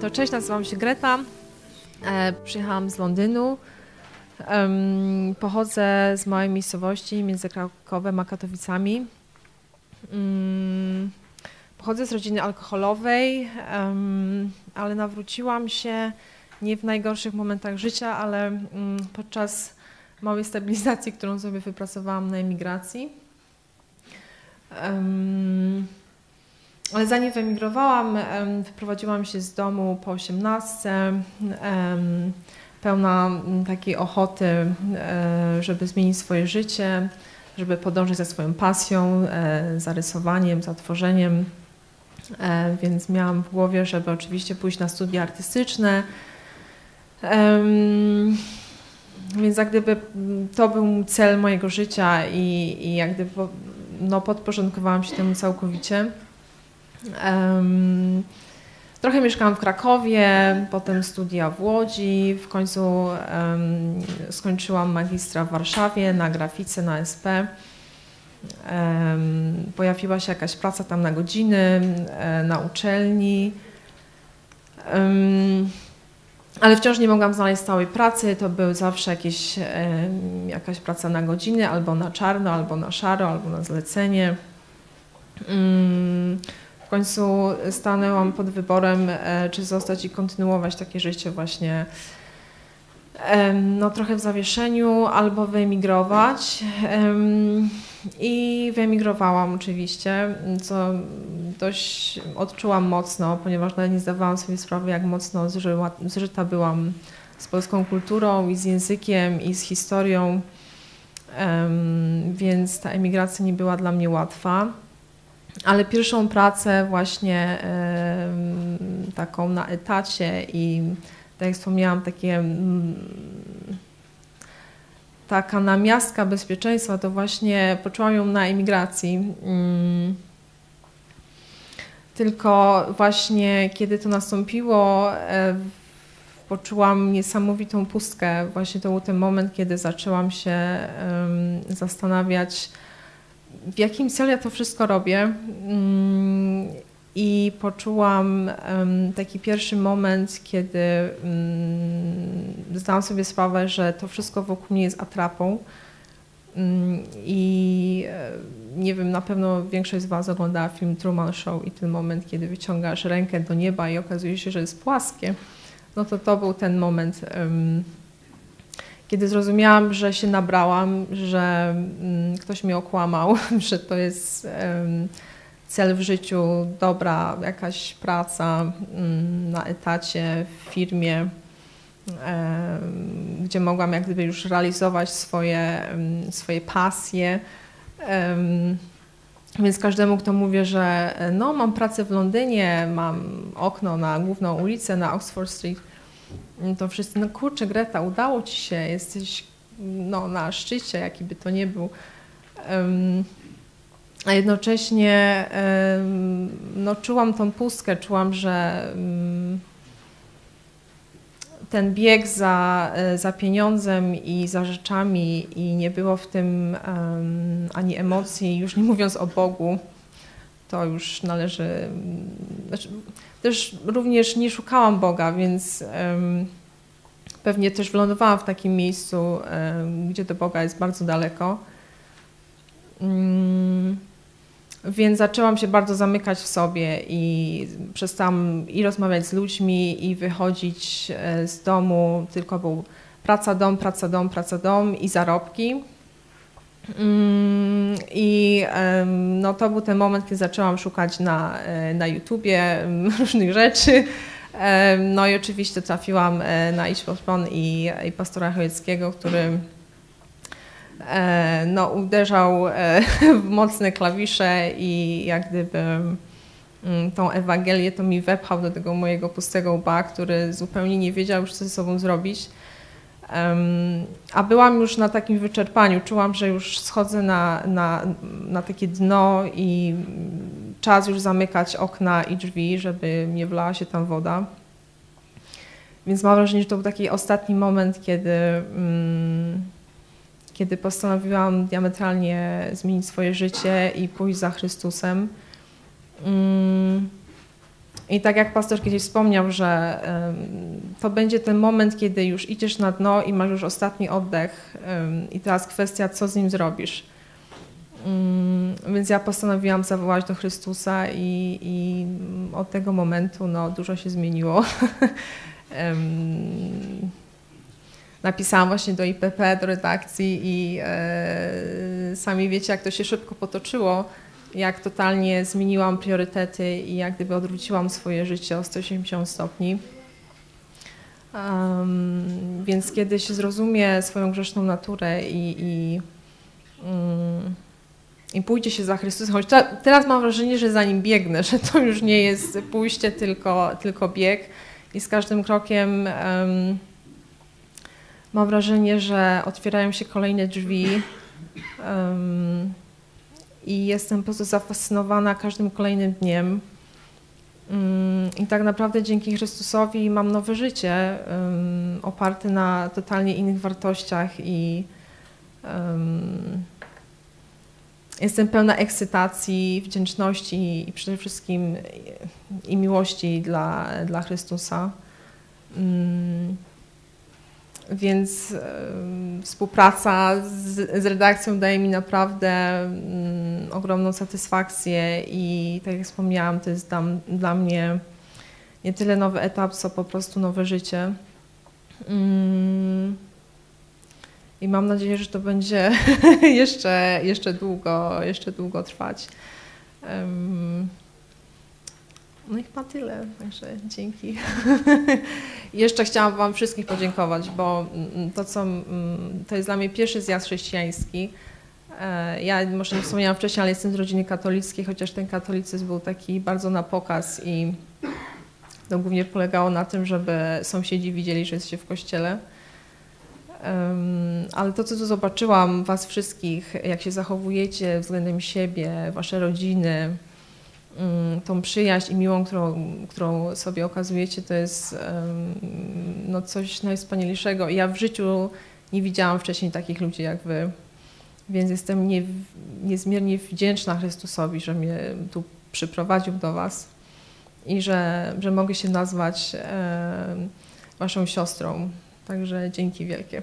To cześć, nazywam się Greta. E, przyjechałam z Londynu. Pochodzę z małej miejscowości między Krakowem a Katowicami. Mm, pochodzę z rodziny alkoholowej, ale nawróciłam się nie w najgorszych momentach życia, ale mm, podczas małej stabilizacji, którą sobie wypracowałam na emigracji. Ale zanim wyemigrowałam, wyprowadziłam się z domu po 18, pełna takiej ochoty, e, żeby zmienić swoje życie, żeby podążyć za swoją pasją, e, za rysowaniem, za tworzeniem. E, więc miałam w głowie, żeby oczywiście pójść na studia artystyczne. Więc jak gdyby to był cel mojego życia i, i jak gdyby no, podporządkowałam się temu całkowicie. Um, trochę mieszkałam w Krakowie, potem studia w Łodzi, w końcu um, skończyłam magistra w Warszawie na grafice na SP. Um, pojawiła się jakaś praca tam na godziny, e, na uczelni. ale wciąż nie mogłam znaleźć stałej pracy. To były zawsze jakieś, jakaś praca na godziny, albo na czarno, albo na szaro, albo na zlecenie. W końcu stanęłam pod wyborem, e, czy zostać i kontynuować takie życie właśnie no, trochę w zawieszeniu albo wyemigrować. I wyemigrowałam oczywiście, co dość odczułam mocno, ponieważ nawet nie zdawałam sobie sprawy, jak mocno zżyła, zżyta byłam z polską kulturą i z językiem i z historią, więc ta emigracja nie była dla mnie łatwa. Ale pierwszą pracę właśnie taką na etacie i tak jak wspomniałam, takie taka namiastka bezpieczeństwa, to właśnie poczułam ją na emigracji. Mm. Tylko właśnie kiedy to nastąpiło, e, poczułam niesamowitą pustkę. Właśnie to był ten moment, kiedy zaczęłam się zastanawiać, w jakim celu ja to wszystko robię. Mm, I poczułam taki pierwszy moment, kiedy mm, zdałam sobie sprawę, że to wszystko wokół mnie jest atrapą. Mm, I e, nie wiem, na pewno większość z Was oglądała film Truman Show i ten moment, kiedy wyciągasz rękę do nieba i okazuje się, że jest płaskie. No to to był ten moment, kiedy zrozumiałam, że się nabrałam, że mm, ktoś mnie okłamał, że to jest cel w życiu, dobra jakaś praca mm, na etacie w firmie, gdzie mogłam jak gdyby już realizować swoje, swoje pasje. Więc każdemu, kto mówi, że no, mam pracę w Londynie, mam okno na główną ulicę na Oxford Street, to wszyscy, no kurczę Greta, udało Ci się, jesteś no, na szczycie, jaki by to nie był. Um, a jednocześnie um, no, czułam tą pustkę, czułam, że um, ten bieg za, e, za pieniądzem i za rzeczami i nie było w tym ani emocji, już nie mówiąc o Bogu, to już należy. Znaczy, też również nie szukałam Boga, więc pewnie też wylądowałam w takim miejscu, gdzie do Boga jest bardzo daleko. Um, więc zaczęłam się bardzo zamykać w sobie i przestałam i rozmawiać z ludźmi, i wychodzić e, z domu, tylko był praca, dom, praca, dom, praca, dom i zarobki. Mm, I no, to był ten moment, kiedy zaczęłam szukać na, e, na YouTubie różnych rzeczy. No i oczywiście trafiłam e, na Idź Pod i, i pastora Chojeckiego, który e, no, uderzał w mocne klawisze i jak gdyby mm, tą Ewangelię to mi wepchał do tego mojego pustego łba, który zupełnie nie wiedział już co ze sobą zrobić. A byłam już na takim wyczerpaniu, czułam, że już schodzę na, na, na takie dno i czas już zamykać okna i drzwi, żeby nie wlała się tam woda. Więc mam wrażenie, że to był taki ostatni moment, kiedy, mm, kiedy postanowiłam diametralnie zmienić swoje życie i pójść za Chrystusem. Mm, I tak jak pastor kiedyś wspomniał, że to będzie ten moment, kiedy już idziesz na dno i masz już ostatni oddech i teraz kwestia, co z nim zrobisz. Mm, więc ja postanowiłam zawołać do Chrystusa i, i od tego momentu no, dużo się zmieniło. Napisałam właśnie do IPP, do redakcji i e, sami wiecie, jak to się szybko potoczyło jak totalnie zmieniłam priorytety i jak gdyby odwróciłam swoje życie o 180 stopni. Um, więc kiedy się zrozumie swoją grzeszną naturę i, i, um, i pójdzie się za Chrystusem, choć ta, teraz mam wrażenie, że za nim biegnę, że to już nie jest pójście, tylko, tylko bieg i z każdym krokiem um, mam wrażenie, że otwierają się kolejne drzwi i jestem po prostu zafascynowana każdym kolejnym dniem. Mm, I tak naprawdę dzięki Chrystusowi mam nowe życie oparte na totalnie innych wartościach i jestem pełna ekscytacji, wdzięczności i przede wszystkim i miłości dla, dla Chrystusa. Mm, więc współpraca z, z, redakcją daje mi naprawdę um, ogromną satysfakcję i tak jak wspomniałam, to jest tam, dla mnie nie tyle nowy etap, co po prostu nowe życie. Um, I mam nadzieję, że to będzie jeszcze, jeszcze, długo, jeszcze długo trwać. Um, no i chyba tyle, także dzięki. Jeszcze chciałam Wam wszystkich podziękować, bo mm, to, co, mm, to jest dla mnie pierwszy zjazd chrześcijański. E, ja może nie wspomniałam wcześniej, ale jestem z rodziny katolickiej, chociaż ten katolicyzm był taki bardzo na pokaz i to głównie polegało na tym, żeby sąsiedzi widzieli, że jesteście w kościele. Ale to, co tu zobaczyłam Was wszystkich, jak się zachowujecie względem siebie, Wasze rodziny, tą przyjaźń i miłą, którą, którą sobie okazujecie, to jest no, coś najwspanialszego. Ja w życiu nie widziałam wcześniej takich ludzi jak wy, więc jestem nie, niezmiernie wdzięczna Chrystusowi, że mnie tu przyprowadził do was i że, że mogę się nazwać e, waszą siostrą. Także dzięki wielkie.